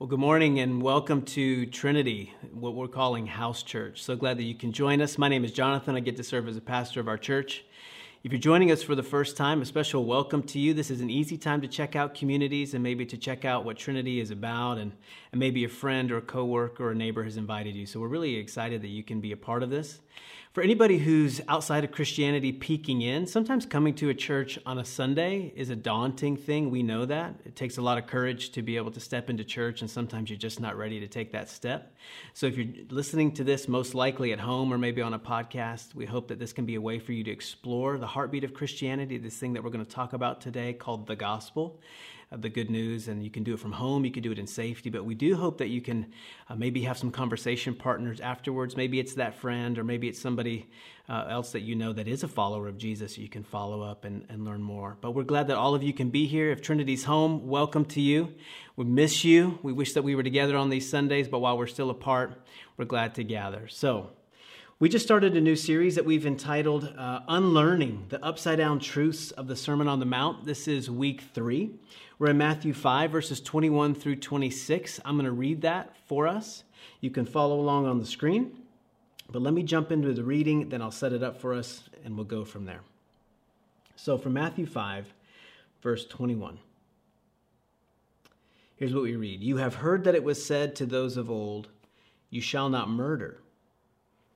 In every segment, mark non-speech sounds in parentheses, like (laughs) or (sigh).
Well, good morning and welcome to Trinity, what we're calling House Church. So glad that you can join us. My name is Jonathan. I get to serve as a pastor of our church. If you're joining us for the first time, a special welcome to you. This is an easy time to check out communities and maybe to check out what Trinity is about, and, and maybe a friend or a coworker or a neighbor has invited you. So we're really excited that you can be a part of this. For anybody who's outside of Christianity peeking in, sometimes coming to a church on a Sunday is a daunting thing. We know that. It takes a lot of courage to be able to step into church, and sometimes you're just not ready to take that step. So if you're listening to this most likely at home or maybe on a podcast, we hope that this can be a way for you to explore the heartbeat of Christianity, this thing that we're going to talk about today called the gospel the good news, and you can do it from home, you can do it in safety. But we do hope that you can uh, maybe have some conversation partners afterwards. Maybe it's that friend, or maybe it's somebody uh, else that you know that is a follower of Jesus. You can follow up and, and learn more. But we're glad that all of you can be here. If Trinity's home, welcome to you. We miss you. We wish that we were together on these Sundays, but while we're still apart, we're glad to gather. So, we just started a new series that we've entitled uh, Unlearning the Upside Down Truths of the Sermon on the Mount. This is week three. We're in Matthew 5, verses 21 through 26. I'm going to read that for us. You can follow along on the screen. But let me jump into the reading, then I'll set it up for us, and we'll go from there. So, from Matthew 5, verse 21. Here's what we read You have heard that it was said to those of old, You shall not murder,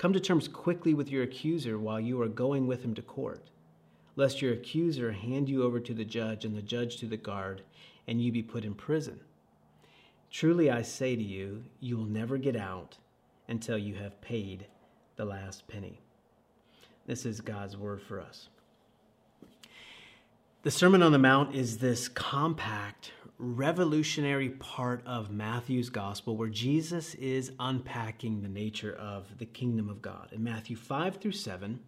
Come to terms quickly with your accuser while you are going with him to court, lest your accuser hand you over to the judge and the judge to the guard, and you be put in prison. Truly I say to you, you will never get out until you have paid the last penny. This is God's word for us. The Sermon on the Mount is this compact, revolutionary part of Matthew's gospel where Jesus is unpacking the nature of the kingdom of God. In Matthew 5 through 7,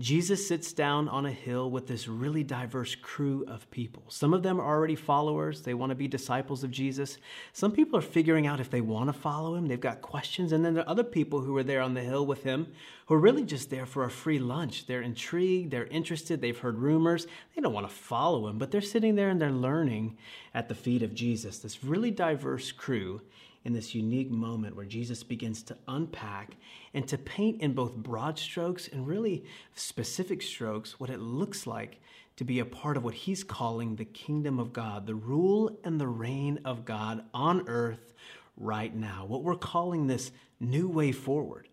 Jesus sits down on a hill with this really diverse crew of people. Some of them are already followers, they want to be disciples of Jesus. Some people are figuring out if they want to follow him, they've got questions. And then there are other people who are there on the hill with him who are really just there for a free lunch. They're intrigued, they're interested, they've heard rumors, they don't want to follow him, but they're sitting there and they're learning at the feet of Jesus. This really diverse crew in this unique moment where Jesus begins to unpack and to paint in both broad strokes and really specific strokes what it looks like to be a part of what he's calling the kingdom of God, the rule and the reign of God on earth right now, what we're calling this new way forward.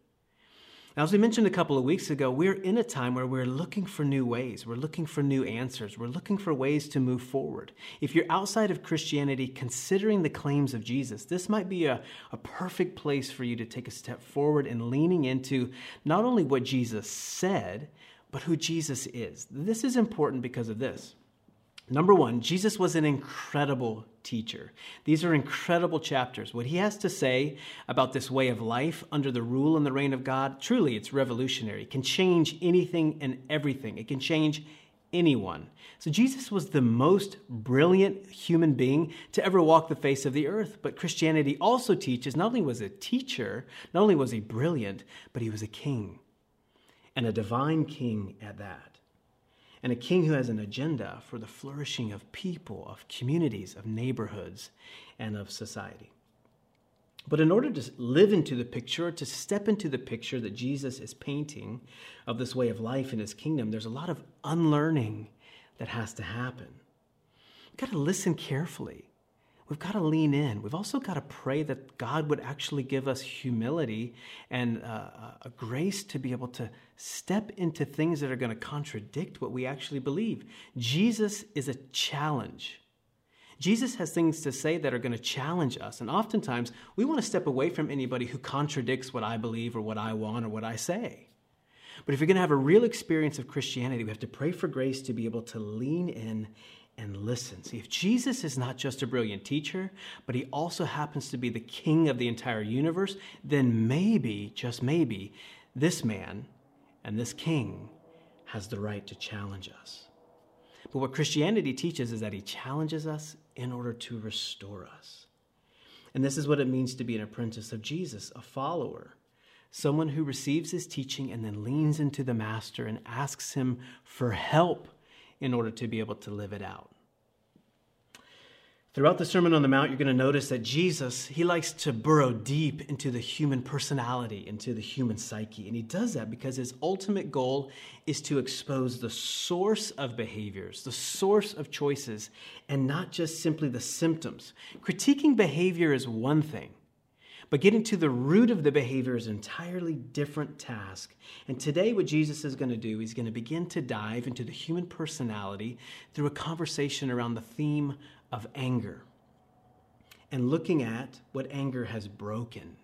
Now, as we mentioned a couple of weeks ago, we're in a time where we're looking for new ways. We're looking for new answers. We're looking for ways to move forward. If you're outside of Christianity, considering the claims of Jesus, this might be a, a perfect place for you to take a step forward in leaning into not only what Jesus said, but who Jesus is. This is important because of this. Number one, Jesus was an incredible teacher. These are incredible chapters. What he has to say about this way of life under the rule and the reign of God, truly, it's revolutionary. It can change anything and everything, it can change anyone. So, Jesus was the most brilliant human being to ever walk the face of the earth. But Christianity also teaches not only was a teacher, not only was he brilliant, but he was a king, and a divine king at that and a king who has an agenda for the flourishing of people, of communities, of neighborhoods, and of society. But in order to live into the picture, to step into the picture that Jesus is painting of this way of life in his kingdom, there's a lot of unlearning that has to happen. We've got to listen carefully we've got to lean in. We've also got to pray that God would actually give us humility and uh, a grace to be able to step into things that are going to contradict what we actually believe. Jesus is a challenge. Jesus has things to say that are going to challenge us. And oftentimes, we want to step away from anybody who contradicts what I believe or what I want or what I say. But if you're going to have a real experience of Christianity, we have to pray for grace to be able to lean in and listen. See, if Jesus is not just a brilliant teacher, but he also happens to be the king of the entire universe, then maybe, just maybe, this man and this king has the right to challenge us. But what Christianity teaches is that he challenges us in order to restore us. And this is what it means to be an apprentice of Jesus, a follower, someone who receives his teaching and then leans into the master and asks him for help in order to be able to live it out. Throughout the Sermon on the Mount, you're going to notice that Jesus, he likes to burrow deep into the human personality, into the human psyche. And he does that because his ultimate goal is to expose the source of behaviors, the source of choices, and not just simply the symptoms. Critiquing behavior is one thing, but getting to the root of the behavior is an entirely different task. And today, what Jesus is going to do, he's going to begin to dive into the human personality through a conversation around the theme of anger and looking at what anger has broken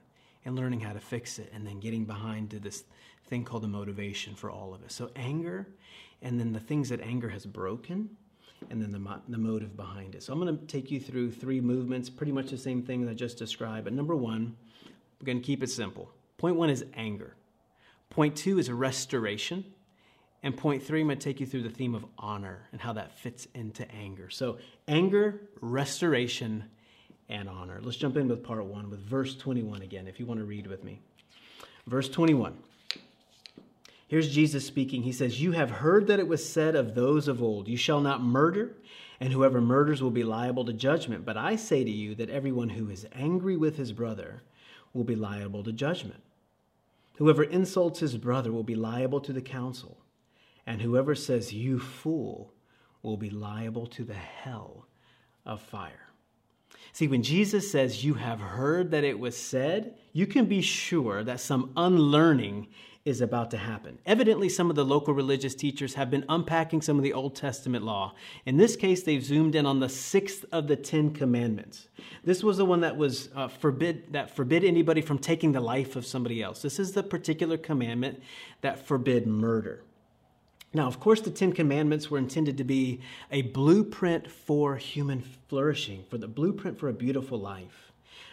and learning how to fix it and then getting behind to this thing called the motivation for all of us. So, anger and then the things that anger has broken and then the, the motive behind it. So I'm going to take you through three movements, pretty much the same thing that I just described. But number one, we're going to keep it simple. Point one is anger. Point two is restoration. And point three, I'm going to take you through the theme of honor and how that fits into anger. So, anger, restoration, and honor. Let's jump in with part one with verse 21 again, if you want to read with me. Verse 21. Here's Jesus speaking. He says, You have heard that it was said of those of old, You shall not murder, and whoever murders will be liable to judgment. But I say to you that everyone who is angry with his brother will be liable to judgment. Whoever insults his brother will be liable to the council, and whoever says, You fool, will be liable to the hell of fire. See, when Jesus says, You have heard that it was said, you can be sure that some unlearning is about to happen. Evidently, some of the local religious teachers have been unpacking some of the Old Testament law. In this case, they've zoomed in on the sixth of the Ten Commandments. This was the one that was uh, forbid that forbid anybody from taking the life of somebody else. This is the particular commandment that forbid murder. Now, of course, the Ten Commandments were intended to be a blueprint for human flourishing, for the blueprint for a beautiful life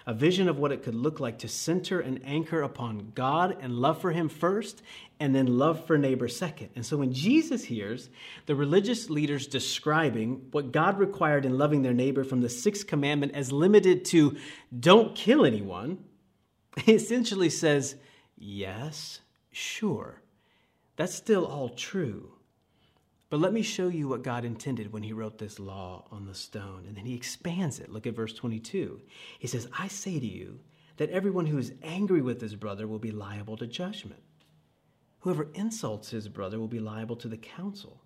a vision of what it could look like to center and anchor upon God and love for Him first, and then love for neighbor second. And so when Jesus hears the religious leaders describing what God required in loving their neighbor from the sixth commandment as limited to don't kill anyone, (laughs) he essentially says, Yes, sure. That's still all true. But let me show you what God intended when He wrote this law on the stone. And then He expands it. Look at verse 22. He says, I say to you that everyone who is angry with his brother will be liable to judgment. Whoever insults his brother will be liable to the council.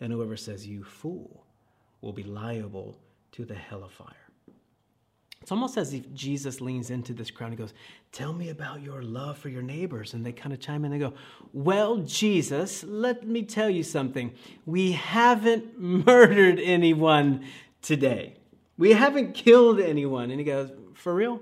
And whoever says, You fool, will be liable to the hell of fire. It's almost as if Jesus leans into this crowd and goes, Tell me about your love for your neighbors. And they kind of chime in and they go, Well, Jesus, let me tell you something. We haven't (laughs) murdered anyone today. We haven't killed anyone. And he goes, For real?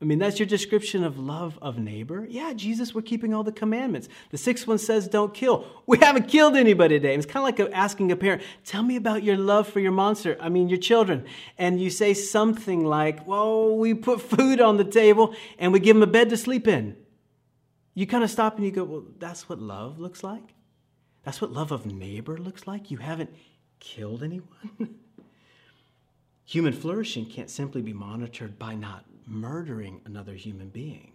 I mean, that's your description of love of neighbor. Yeah, Jesus, we're keeping all the commandments. The sixth one says, don't kill. We haven't killed anybody today. It's kind of like asking a parent, tell me about your love for your monster, I mean, your children. And you say something like, well, we put food on the table and we give them a bed to sleep in. You kind of stop and you go, well, that's what love looks like? That's what love of neighbor looks like? You haven't killed anyone? (laughs) Human flourishing can't simply be monitored by not murdering another human being.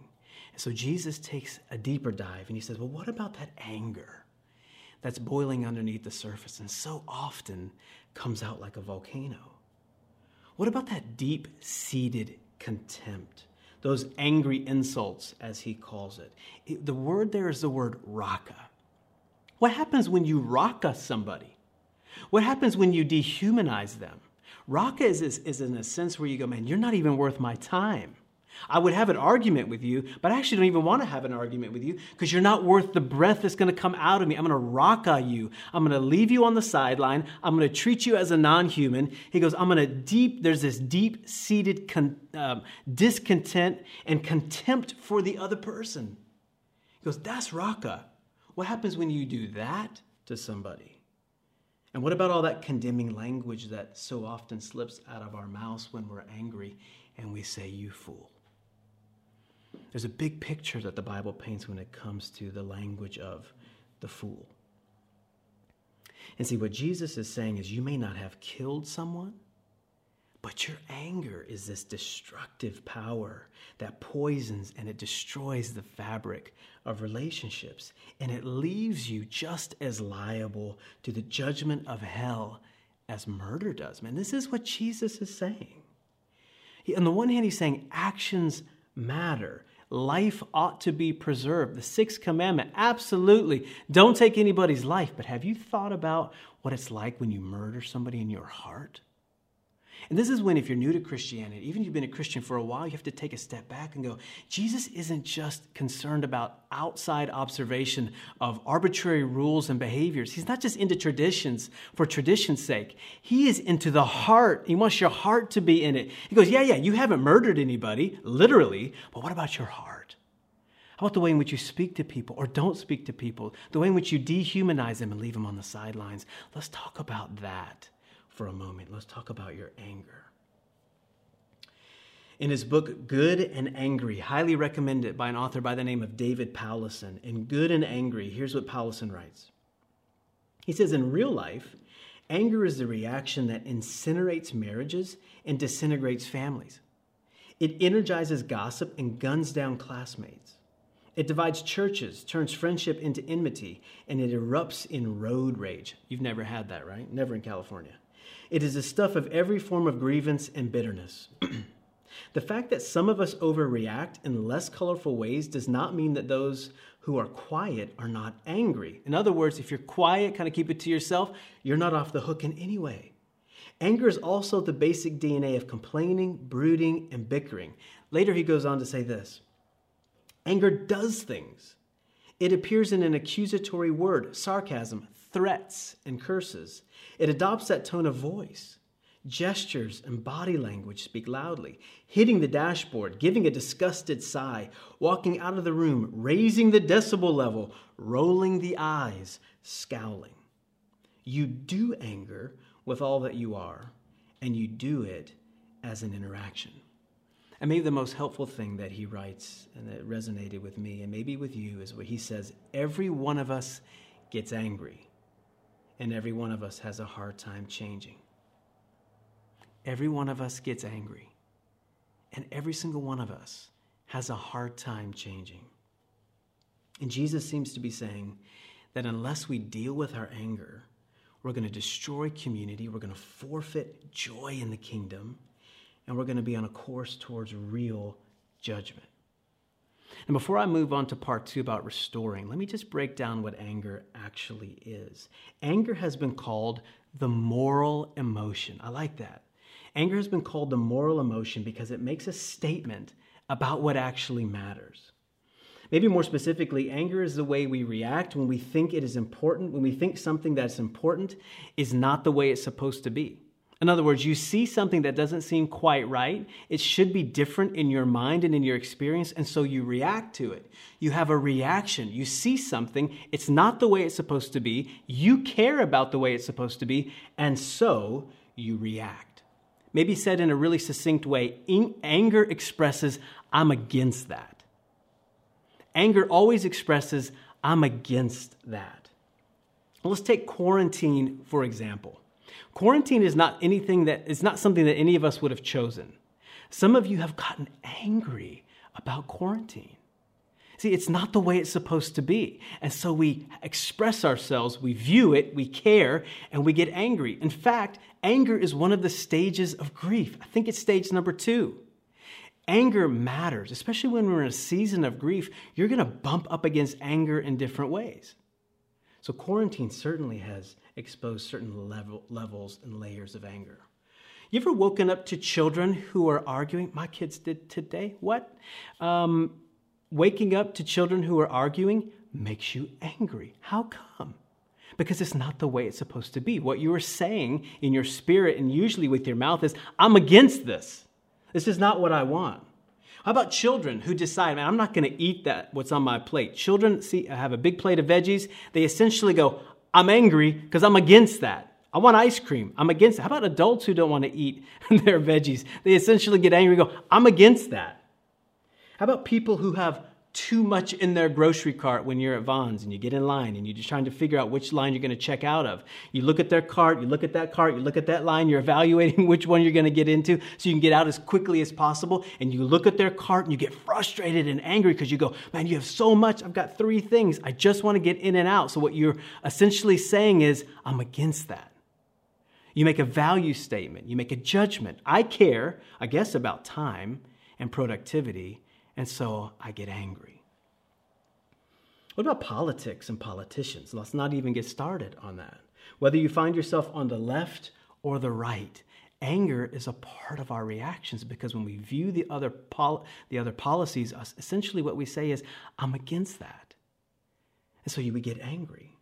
And so Jesus takes a deeper dive and he says, Well, what about that anger that's boiling underneath the surface and so often comes out like a volcano? What about that deep seated contempt? Those angry insults, as he calls it. it. The word there is the word raka. What happens when you raka somebody? What happens when you dehumanize them? Raka is, is, is in a sense where you go, man, you're not even worth my time. I would have an argument with you, but I actually don't even want to have an argument with you because you're not worth the breath that's going to come out of me. I'm going to raka you. I'm going to leave you on the sideline. I'm going to treat you as a non human. He goes, I'm going to deep, there's this deep seated con, um, discontent and contempt for the other person. He goes, That's raka. What happens when you do that to somebody? And what about all that condemning language that so often slips out of our mouths when we're angry and we say, You fool? There's a big picture that the Bible paints when it comes to the language of the fool. And see, what Jesus is saying is, You may not have killed someone, but your anger is this destructive power that poisons and it destroys the fabric of relationships. And it leaves you just as liable to the judgment of hell as murder does. Man, this is what Jesus is saying. He, on the one hand, he's saying actions matter. Life ought to be preserved. The sixth commandment, absolutely. Don't take anybody's life. But have you thought about what it's like when you murder somebody in your heart? And this is when, if you're new to Christianity, even if you've been a Christian for a while, you have to take a step back and go, Jesus isn't just concerned about outside observation of arbitrary rules and behaviors. He's not just into traditions for tradition's sake. He is into the heart. He wants your heart to be in it. He goes, Yeah, yeah, you haven't murdered anybody, literally, but what about your heart? How about the way in which you speak to people or don't speak to people? The way in which you dehumanize them and leave them on the sidelines? Let's talk about that for a moment. Let's talk about your anger. In his book, Good and Angry, highly recommended by an author by the name of David Powlison. In Good and Angry, here's what Powlison writes He says, In real life, anger is the reaction that incinerates marriages and disintegrates families. It energizes gossip and guns down classmates. It divides churches, turns friendship into enmity, and it erupts in road rage. You've never had that, right? Never in California. It is the stuff of every form of grievance and bitterness. (clears throat) the fact that some of us overreact in less colorful ways does not mean that those who are quiet are not angry. In other words, if you're quiet, kind of keep it to yourself, you're not off the hook in any way. Anger is also the basic DNA of complaining, brooding, and bickering. Later, he goes on to say this Anger does things. It appears in an accusatory word, sarcasm, threats, and curses. It adopts that tone of voice. Gestures and body language speak loudly. Hitting the dashboard, giving a disgusted sigh, walking out of the room, raising the decibel level, rolling the eyes, scowling. You do anger with all that you are, and you do it as an interaction. And maybe the most helpful thing that he writes and that resonated with me and maybe with you is what he says every one of us gets angry and every one of us has a hard time changing. Every one of us gets angry, and every single one of us has a hard time changing. And Jesus seems to be saying that unless we deal with our anger, we're going to destroy community, we're going to forfeit joy in the kingdom, and we're going to be on a course towards real judgment. And before I move on to part two about restoring, let me just break down what anger actually is. Anger has been called the moral emotion. I like that. Anger has been called the moral emotion because it makes a statement about what actually matters. Maybe more specifically, anger is the way we react when we think it is important, when we think something that's important is not the way it's supposed to be. In other words, you see something that doesn't seem quite right. It should be different in your mind and in your experience, and so you react to it. You have a reaction. You see something, it's not the way it's supposed to be. You care about the way it's supposed to be, and so you react. Maybe said in a really succinct way, anger expresses, I'm against that. Anger always expresses, I'm against that. Let's take quarantine, for example. Quarantine is not anything that is not something that any of us would have chosen. Some of you have gotten angry about quarantine. See, it's not the way it's supposed to be. And so we express ourselves, we view it, we care, and we get angry. In fact, anger is one of the stages of grief. I think it's stage number two. Anger matters, especially when we're in a season of grief. You're going to bump up against anger in different ways. So, quarantine certainly has exposed certain level, levels and layers of anger. You ever woken up to children who are arguing? My kids did today. What? Um, waking up to children who are arguing makes you angry. How come? Because it's not the way it's supposed to be. What you are saying in your spirit and usually with your mouth is, I'm against this. This is not what I want. How about children who decide, man, I'm not going to eat that, what's on my plate? Children see, I have a big plate of veggies. They essentially go, I'm angry because I'm against that. I want ice cream. I'm against it. How about adults who don't want to eat (laughs) their veggies? They essentially get angry and go, I'm against that. How about people who have too much in their grocery cart when you're at Vons and you get in line and you're just trying to figure out which line you're going to check out of. You look at their cart, you look at that cart, you look at that line, you're evaluating (laughs) which one you're going to get into so you can get out as quickly as possible. And you look at their cart and you get frustrated and angry because you go, man, you have so much. I've got three things. I just want to get in and out. So what you're essentially saying is, I'm against that. You make a value statement, you make a judgment. I care, I guess, about time and productivity and so I get angry. What about politics and politicians? Let's not even get started on that. Whether you find yourself on the left or the right, anger is a part of our reactions because when we view the other, pol- the other policies, essentially what we say is, I'm against that. And so you would get angry.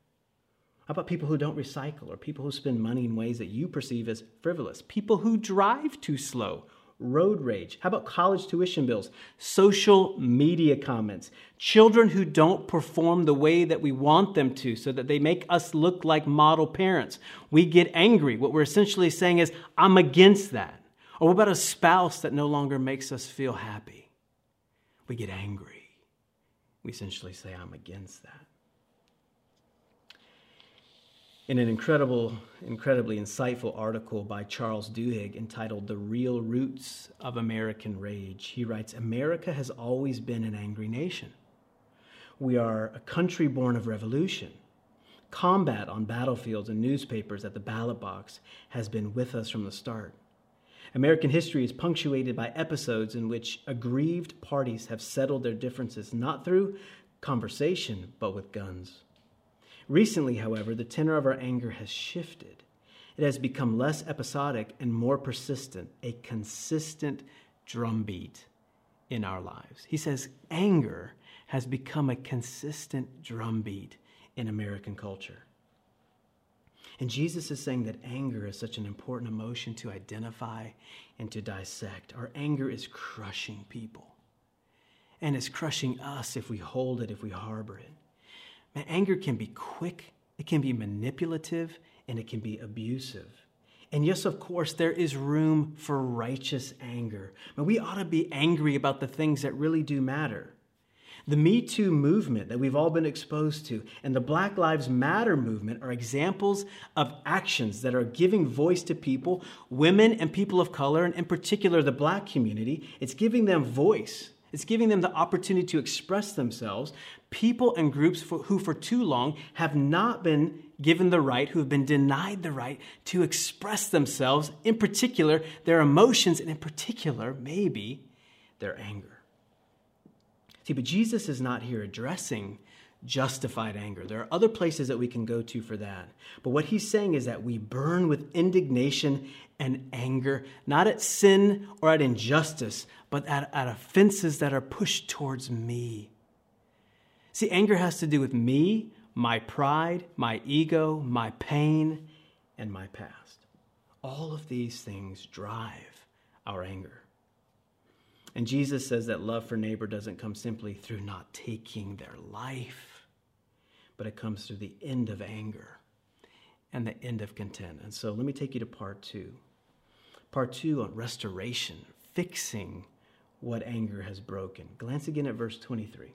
How about people who don't recycle or people who spend money in ways that you perceive as frivolous? People who drive too slow road rage? How about college tuition bills? Social media comments? Children who don't perform the way that we want them to so that they make us look like model parents. We get angry. What we're essentially saying is, I'm against that. Or what about a spouse that no longer makes us feel happy? We get angry. We essentially say, I'm against that. In an incredible, incredibly insightful article by Charles Duhigg entitled The Real Roots of American Rage, he writes America has always been an angry nation. We are a country born of revolution. Combat on battlefields and newspapers at the ballot box has been with us from the start. American history is punctuated by episodes in which aggrieved parties have settled their differences not through conversation, but with guns. Recently, however, the tenor of our anger has shifted. It has become less episodic and more persistent, a consistent drumbeat in our lives. He says anger has become a consistent drumbeat in American culture. And Jesus is saying that anger is such an important emotion to identify and to dissect. Our anger is crushing people, and it's crushing us if we hold it, if we harbor it. Man, anger can be quick, it can be manipulative, and it can be abusive. And yes, of course, there is room for righteous anger. But we ought to be angry about the things that really do matter. The Me Too movement that we've all been exposed to and the Black Lives Matter movement are examples of actions that are giving voice to people, women and people of color, and in particular the black community. It's giving them voice. It's giving them the opportunity to express themselves. People and groups for, who, for too long, have not been given the right, who have been denied the right to express themselves, in particular, their emotions, and in particular, maybe their anger. See, but Jesus is not here addressing justified anger. There are other places that we can go to for that. But what he's saying is that we burn with indignation and anger, not at sin or at injustice, but at, at offenses that are pushed towards me. See, anger has to do with me, my pride, my ego, my pain, and my past. All of these things drive our anger. And Jesus says that love for neighbor doesn't come simply through not taking their life but it comes through the end of anger and the end of content. And so let me take you to part two. Part two on restoration, fixing what anger has broken. Glance again at verse 23.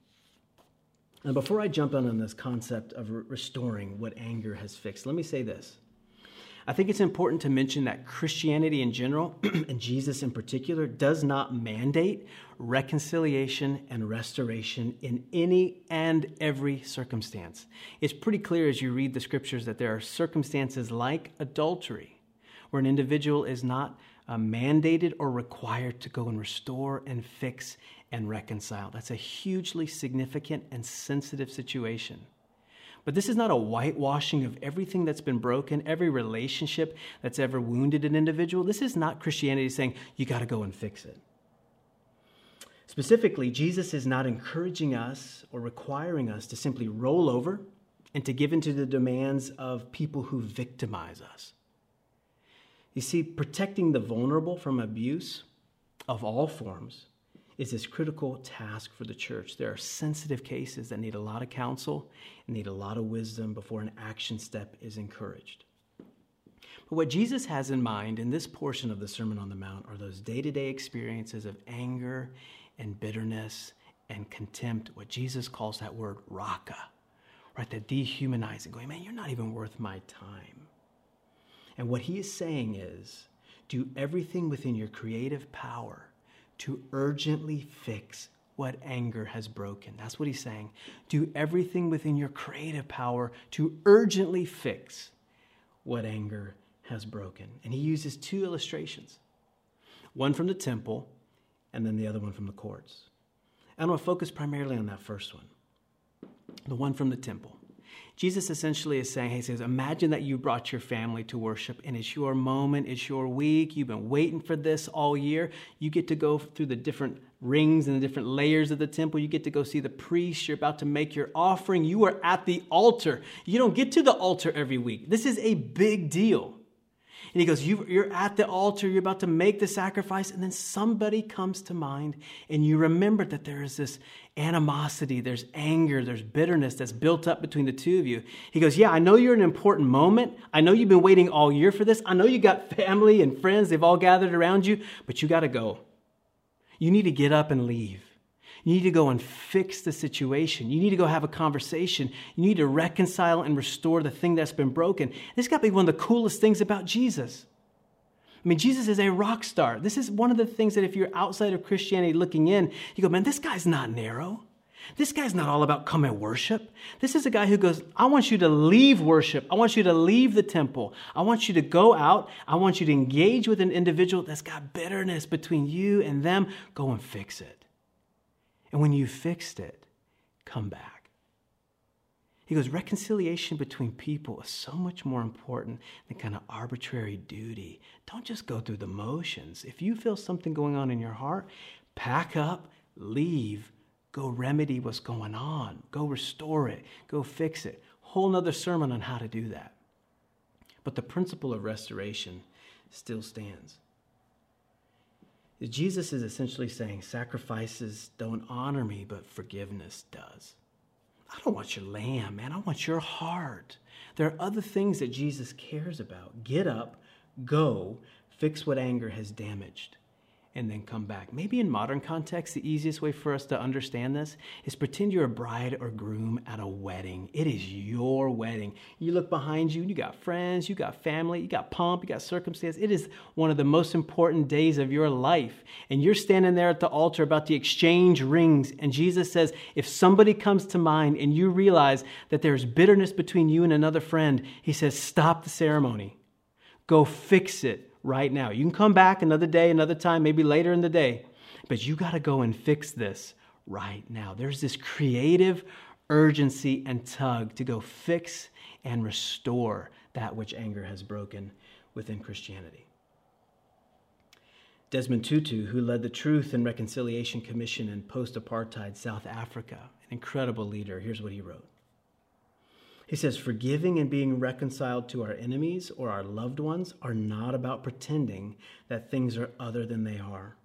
Now, before I jump in on this concept of restoring what anger has fixed, let me say this. I think it's important to mention that Christianity in general, (clears throat) and Jesus in particular, does not mandate reconciliation and restoration in any and every circumstance. It's pretty clear as you read the scriptures that there are circumstances like adultery where an individual is not uh, mandated or required to go and restore and fix and reconcile. That's a hugely significant and sensitive situation. But this is not a whitewashing of everything that's been broken, every relationship that's ever wounded an individual. This is not Christianity saying you got to go and fix it. Specifically, Jesus is not encouraging us or requiring us to simply roll over and to give into the demands of people who victimize us. You see, protecting the vulnerable from abuse of all forms is this critical task for the church. There are sensitive cases that need a lot of counsel and need a lot of wisdom before an action step is encouraged. But what Jesus has in mind in this portion of the Sermon on the Mount are those day to day experiences of anger and bitterness and contempt, what Jesus calls that word raka, right? That dehumanizing, going, man, you're not even worth my time. And what he is saying is do everything within your creative power to urgently fix what anger has broken. That's what he's saying. Do everything within your creative power to urgently fix what anger has broken. And he uses two illustrations one from the temple and then the other one from the courts. And I'm going to focus primarily on that first one, the one from the temple. Jesus essentially is saying, He says, Imagine that you brought your family to worship and it's your moment, it's your week. You've been waiting for this all year. You get to go through the different rings and the different layers of the temple. You get to go see the priest. You're about to make your offering. You are at the altar. You don't get to the altar every week. This is a big deal. And he goes, you, are at the altar, you're about to make the sacrifice, and then somebody comes to mind, and you remember that there is this animosity, there's anger, there's bitterness that's built up between the two of you. He goes, Yeah, I know you're an important moment. I know you've been waiting all year for this. I know you got family and friends, they've all gathered around you, but you got to go. You need to get up and leave. You need to go and fix the situation. You need to go have a conversation. You need to reconcile and restore the thing that's been broken. This got to be one of the coolest things about Jesus. I mean, Jesus is a rock star. This is one of the things that if you're outside of Christianity looking in, you go, man, this guy's not narrow. This guy's not all about come and worship. This is a guy who goes, I want you to leave worship. I want you to leave the temple. I want you to go out. I want you to engage with an individual that's got bitterness between you and them. Go and fix it. And when you fixed it, come back. He goes, reconciliation between people is so much more important than kind of arbitrary duty. Don't just go through the motions. If you feel something going on in your heart, pack up, leave, go remedy what's going on, go restore it, go fix it. Whole nother sermon on how to do that. But the principle of restoration still stands. Jesus is essentially saying sacrifices don't honor me, but forgiveness does. I don't want your lamb, man. I want your heart. There are other things that Jesus cares about. Get up, go, fix what anger has damaged and then come back. Maybe in modern context, the easiest way for us to understand this is pretend you're a bride or groom at a wedding. It is your wedding. You look behind you, and you got friends, you got family, you got pomp, you got circumstance. It is one of the most important days of your life. And you're standing there at the altar about to exchange rings. And Jesus says, if somebody comes to mind and you realize that there's bitterness between you and another friend, he says, stop the ceremony. Go fix it right now. You can come back another day, another time, maybe later in the day, but you got to go and fix this right now. There's this creative urgency and tug to go fix and restore that which anger has broken within Christianity. Desmond Tutu, who led the Truth and Reconciliation Commission in post apartheid South Africa, an incredible leader, here's what he wrote he says, forgiving and being reconciled to our enemies or our loved ones are not about pretending that things are other than they are.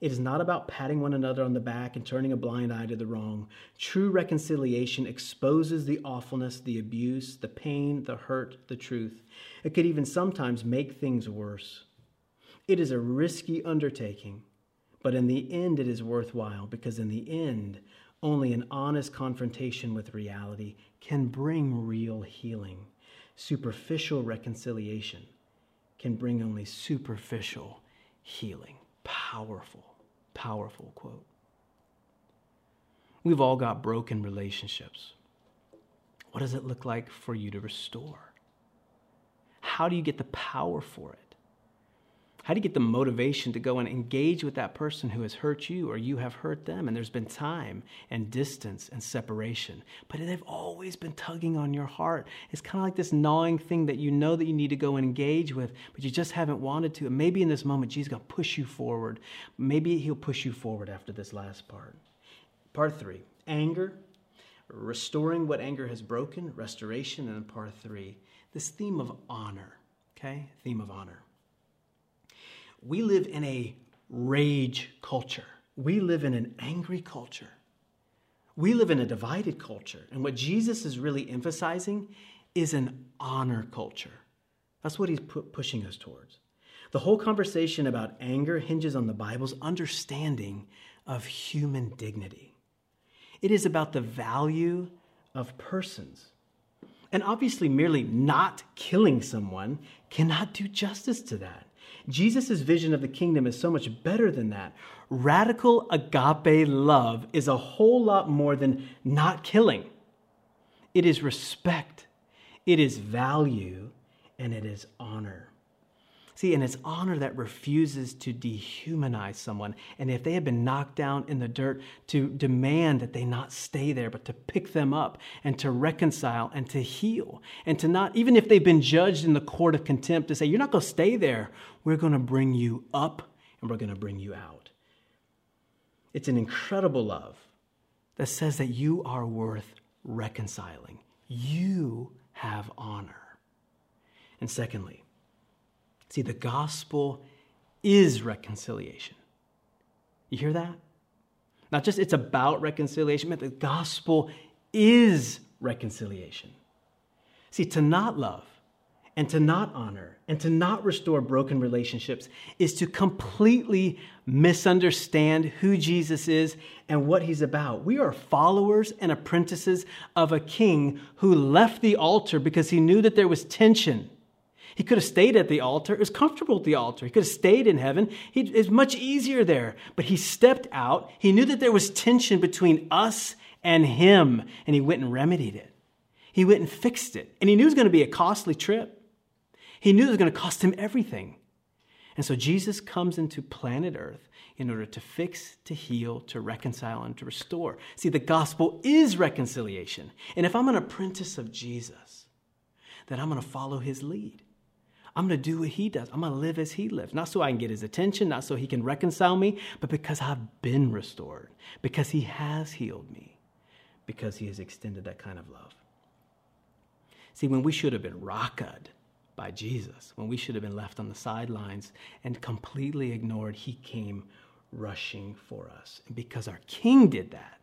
It is not about patting one another on the back and turning a blind eye to the wrong. True reconciliation exposes the awfulness, the abuse, the pain, the hurt, the truth. It could even sometimes make things worse. It is a risky undertaking, but in the end, it is worthwhile because in the end, only an honest confrontation with reality can bring real healing. Superficial reconciliation can bring only superficial healing. Powerful, powerful quote. We've all got broken relationships. What does it look like for you to restore? How do you get the power for it? How do you get the motivation to go and engage with that person who has hurt you or you have hurt them? And there's been time and distance and separation, but they've always been tugging on your heart. It's kind of like this gnawing thing that you know that you need to go and engage with, but you just haven't wanted to. And maybe in this moment, Jesus is going to push you forward. Maybe he'll push you forward after this last part. Part three anger, restoring what anger has broken, restoration, and part three, this theme of honor. Okay? Theme of honor we live in a rage culture. We live in an angry culture. We live in a divided culture. And what Jesus is really emphasizing is an honor culture. That's what he's pu- pushing us towards. The whole conversation about anger hinges on the Bible's understanding of human dignity. It is about the value of persons. And obviously, merely not killing someone cannot do justice to that. Jesus' vision of the kingdom is so much better than that. Radical agape love is a whole lot more than not killing. It is respect, it is value, and it is honor. See, and it's honor that refuses to dehumanize someone. And if they have been knocked down in the dirt, to demand that they not stay there, but to pick them up and to reconcile and to heal. And to not, even if they've been judged in the court of contempt, to say, You're not going to stay there. We're going to bring you up and we're going to bring you out. It's an incredible love that says that you are worth reconciling. You have honor. And secondly, See, the gospel is reconciliation. You hear that? Not just it's about reconciliation, but the gospel is reconciliation. See, to not love and to not honor and to not restore broken relationships is to completely misunderstand who Jesus is and what he's about. We are followers and apprentices of a king who left the altar because he knew that there was tension he could have stayed at the altar. It was comfortable at the altar. He could have stayed in heaven. it's much easier there. But he stepped out. He knew that there was tension between us and him, and he went and remedied it. He went and fixed it. And he knew it was going to be a costly trip. He knew it was going to cost him everything. And so Jesus comes into planet Earth in order to fix, to heal, to reconcile, and to restore. See, the gospel is reconciliation. And if I'm an apprentice of Jesus, then I'm going to follow his lead. I'm going to do what he does. I'm going to live as he lives. Not so I can get his attention, not so he can reconcile me, but because I've been restored, because he has healed me, because he has extended that kind of love. See, when we should have been rocked by Jesus, when we should have been left on the sidelines and completely ignored, he came rushing for us. And because our king did that,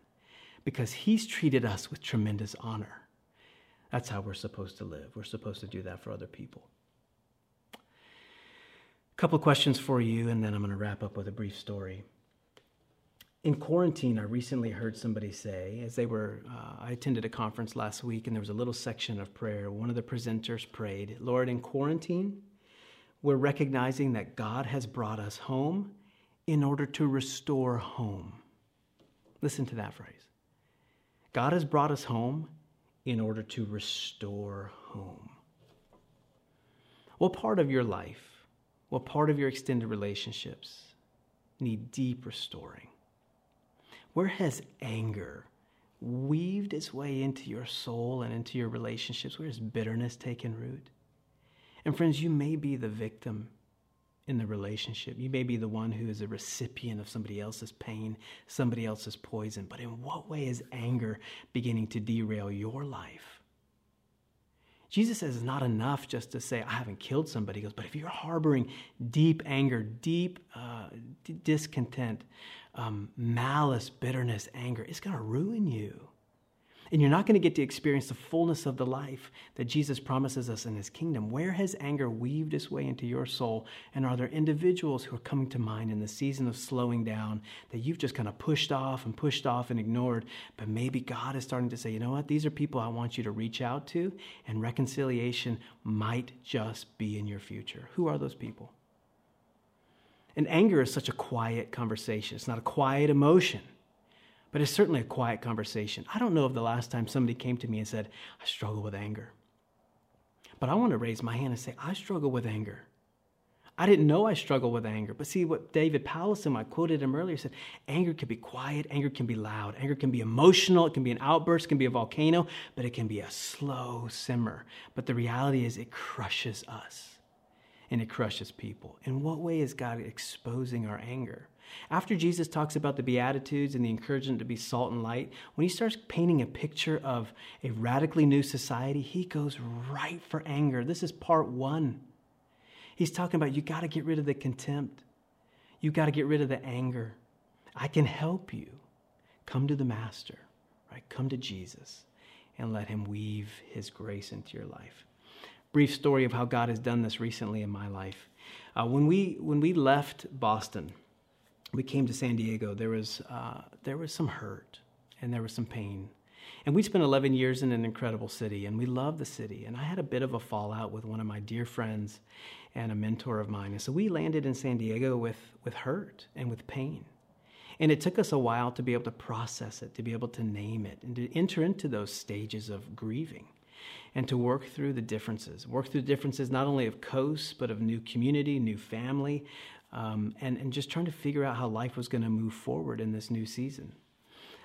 because he's treated us with tremendous honor, that's how we're supposed to live. We're supposed to do that for other people couple questions for you, and then I'm going to wrap up with a brief story. In quarantine, I recently heard somebody say, as they were, uh, I attended a conference last week, and there was a little section of prayer. One of the presenters prayed, Lord, in quarantine, we're recognizing that God has brought us home in order to restore home. Listen to that phrase. God has brought us home in order to restore home. What part of your life what part of your extended relationships need deep restoring? Where has anger weaved its way into your soul and into your relationships? Where has bitterness taken root? And friends, you may be the victim in the relationship. You may be the one who is a recipient of somebody else's pain, somebody else's poison. But in what way is anger beginning to derail your life? Jesus says it's not enough just to say, I haven't killed somebody. He goes, but if you're harboring deep anger, deep uh, d- discontent, um, malice, bitterness, anger, it's going to ruin you. And you're not going to get to experience the fullness of the life that Jesus promises us in his kingdom. Where has anger weaved its way into your soul? And are there individuals who are coming to mind in the season of slowing down that you've just kind of pushed off and pushed off and ignored? But maybe God is starting to say, you know what? These are people I want you to reach out to, and reconciliation might just be in your future. Who are those people? And anger is such a quiet conversation, it's not a quiet emotion but it's certainly a quiet conversation. I don't know of the last time somebody came to me and said, I struggle with anger. But I want to raise my hand and say, I struggle with anger. I didn't know I struggled with anger. But see what David Powlison, I quoted him earlier, said anger can be quiet, anger can be loud, anger can be emotional, it can be an outburst, it can be a volcano, but it can be a slow simmer. But the reality is, it crushes us and it crushes people. In what way is God exposing our anger? After Jesus talks about the Beatitudes and the encouragement to be salt and light, when he starts painting a picture of a radically new society, he goes right for anger. This is part one. He's talking about you got to get rid of the contempt, you got to get rid of the anger. I can help you. Come to the Master, right? Come to Jesus and let him weave his grace into your life. Brief story of how God has done this recently in my life. Uh, when, we, when we left Boston, we came to San Diego, there was, uh, there was some hurt and there was some pain. And we spent 11 years in an incredible city, and we loved the city. And I had a bit of a fallout with one of my dear friends and a mentor of mine. And so we landed in San Diego with, with hurt and with pain. And it took us a while to be able to process it, to be able to name it, and to enter into those stages of grieving and to work through the differences. Work through the differences not only of coast, but of new community, new family, um, and, and just trying to figure out how life was going to move forward in this new season.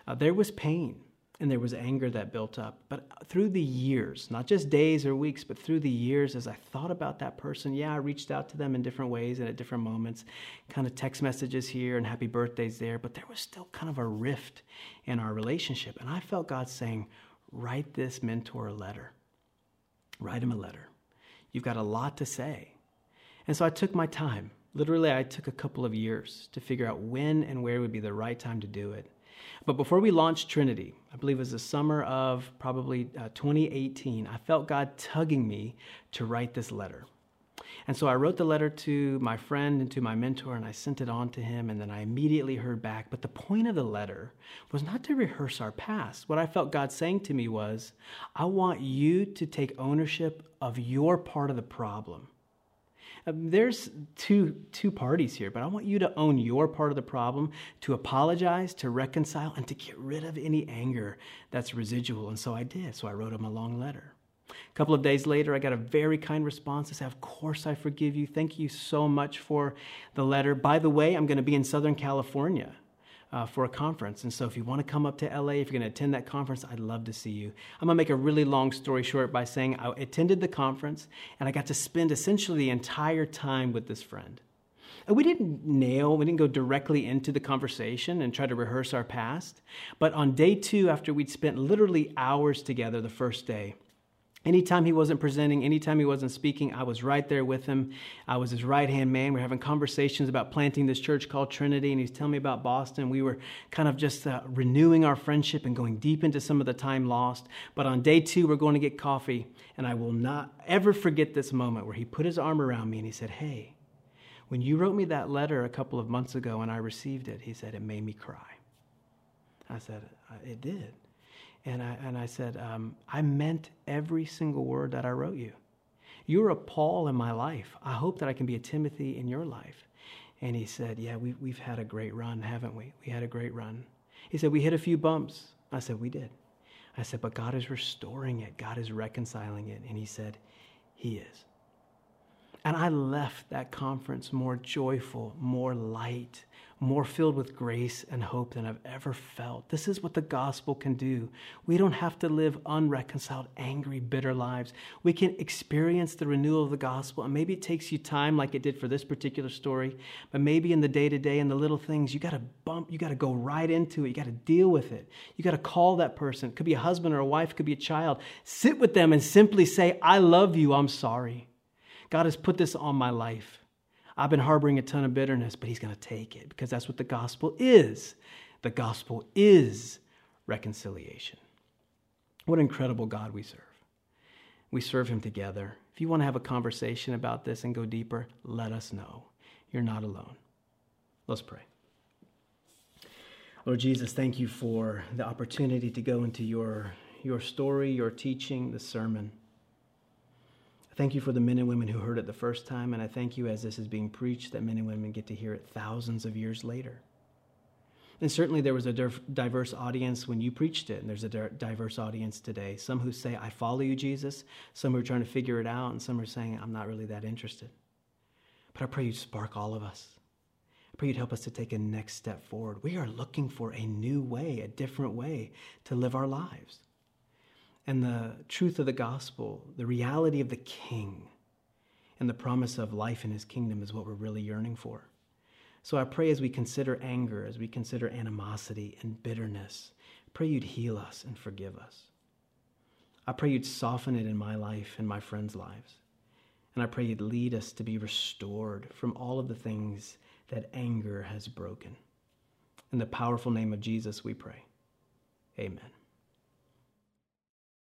Uh, there was pain and there was anger that built up. But through the years, not just days or weeks, but through the years, as I thought about that person, yeah, I reached out to them in different ways and at different moments, kind of text messages here and happy birthdays there, but there was still kind of a rift in our relationship. And I felt God saying, write this mentor letter. Write him a letter. You've got a lot to say. And so I took my time. Literally, I took a couple of years to figure out when and where would be the right time to do it. But before we launched Trinity, I believe it was the summer of probably uh, 2018, I felt God tugging me to write this letter. And so I wrote the letter to my friend and to my mentor, and I sent it on to him, and then I immediately heard back. But the point of the letter was not to rehearse our past. What I felt God saying to me was, I want you to take ownership of your part of the problem. Um, there's two, two parties here, but I want you to own your part of the problem, to apologize, to reconcile, and to get rid of any anger that's residual. And so I did. So I wrote him a long letter. A couple of days later, I got a very kind response to say, Of course, I forgive you. Thank you so much for the letter. By the way, I'm going to be in Southern California uh, for a conference. And so if you want to come up to LA, if you're going to attend that conference, I'd love to see you. I'm going to make a really long story short by saying I attended the conference and I got to spend essentially the entire time with this friend. And we didn't nail, we didn't go directly into the conversation and try to rehearse our past. But on day two, after we'd spent literally hours together the first day, Anytime he wasn't presenting, anytime he wasn't speaking, I was right there with him. I was his right hand man. We are having conversations about planting this church called Trinity, and he's telling me about Boston. We were kind of just uh, renewing our friendship and going deep into some of the time lost. But on day two, we're going to get coffee, and I will not ever forget this moment where he put his arm around me and he said, Hey, when you wrote me that letter a couple of months ago and I received it, he said, It made me cry. I said, It did. And I, and I said, um, I meant every single word that I wrote you. You're a Paul in my life. I hope that I can be a Timothy in your life. And he said, Yeah, we, we've had a great run, haven't we? We had a great run. He said, We hit a few bumps. I said, We did. I said, But God is restoring it, God is reconciling it. And he said, He is. And I left that conference more joyful, more light, more filled with grace and hope than I've ever felt. This is what the gospel can do. We don't have to live unreconciled, angry, bitter lives. We can experience the renewal of the gospel. And maybe it takes you time, like it did for this particular story, but maybe in the day to day and the little things, you got to bump, you got to go right into it. You got to deal with it. You got to call that person. It could be a husband or a wife, could be a child. Sit with them and simply say, I love you, I'm sorry. God has put this on my life. I've been harboring a ton of bitterness, but He's going to take it because that's what the gospel is. The gospel is reconciliation. What incredible God we serve. We serve Him together. If you want to have a conversation about this and go deeper, let us know. You're not alone. Let's pray. Lord Jesus, thank you for the opportunity to go into your, your story, your teaching, the sermon. I thank you for the men and women who heard it the first time, and I thank you as this is being preached that men and women get to hear it thousands of years later. And certainly there was a diverse audience when you preached it, and there's a diverse audience today. Some who say, I follow you, Jesus. Some who are trying to figure it out, and some are saying, I'm not really that interested. But I pray you'd spark all of us. I pray you'd help us to take a next step forward. We are looking for a new way, a different way to live our lives. And the truth of the gospel, the reality of the King, and the promise of life in his kingdom is what we're really yearning for. So I pray as we consider anger, as we consider animosity and bitterness, pray you'd heal us and forgive us. I pray you'd soften it in my life and my friends' lives. And I pray you'd lead us to be restored from all of the things that anger has broken. In the powerful name of Jesus, we pray. Amen.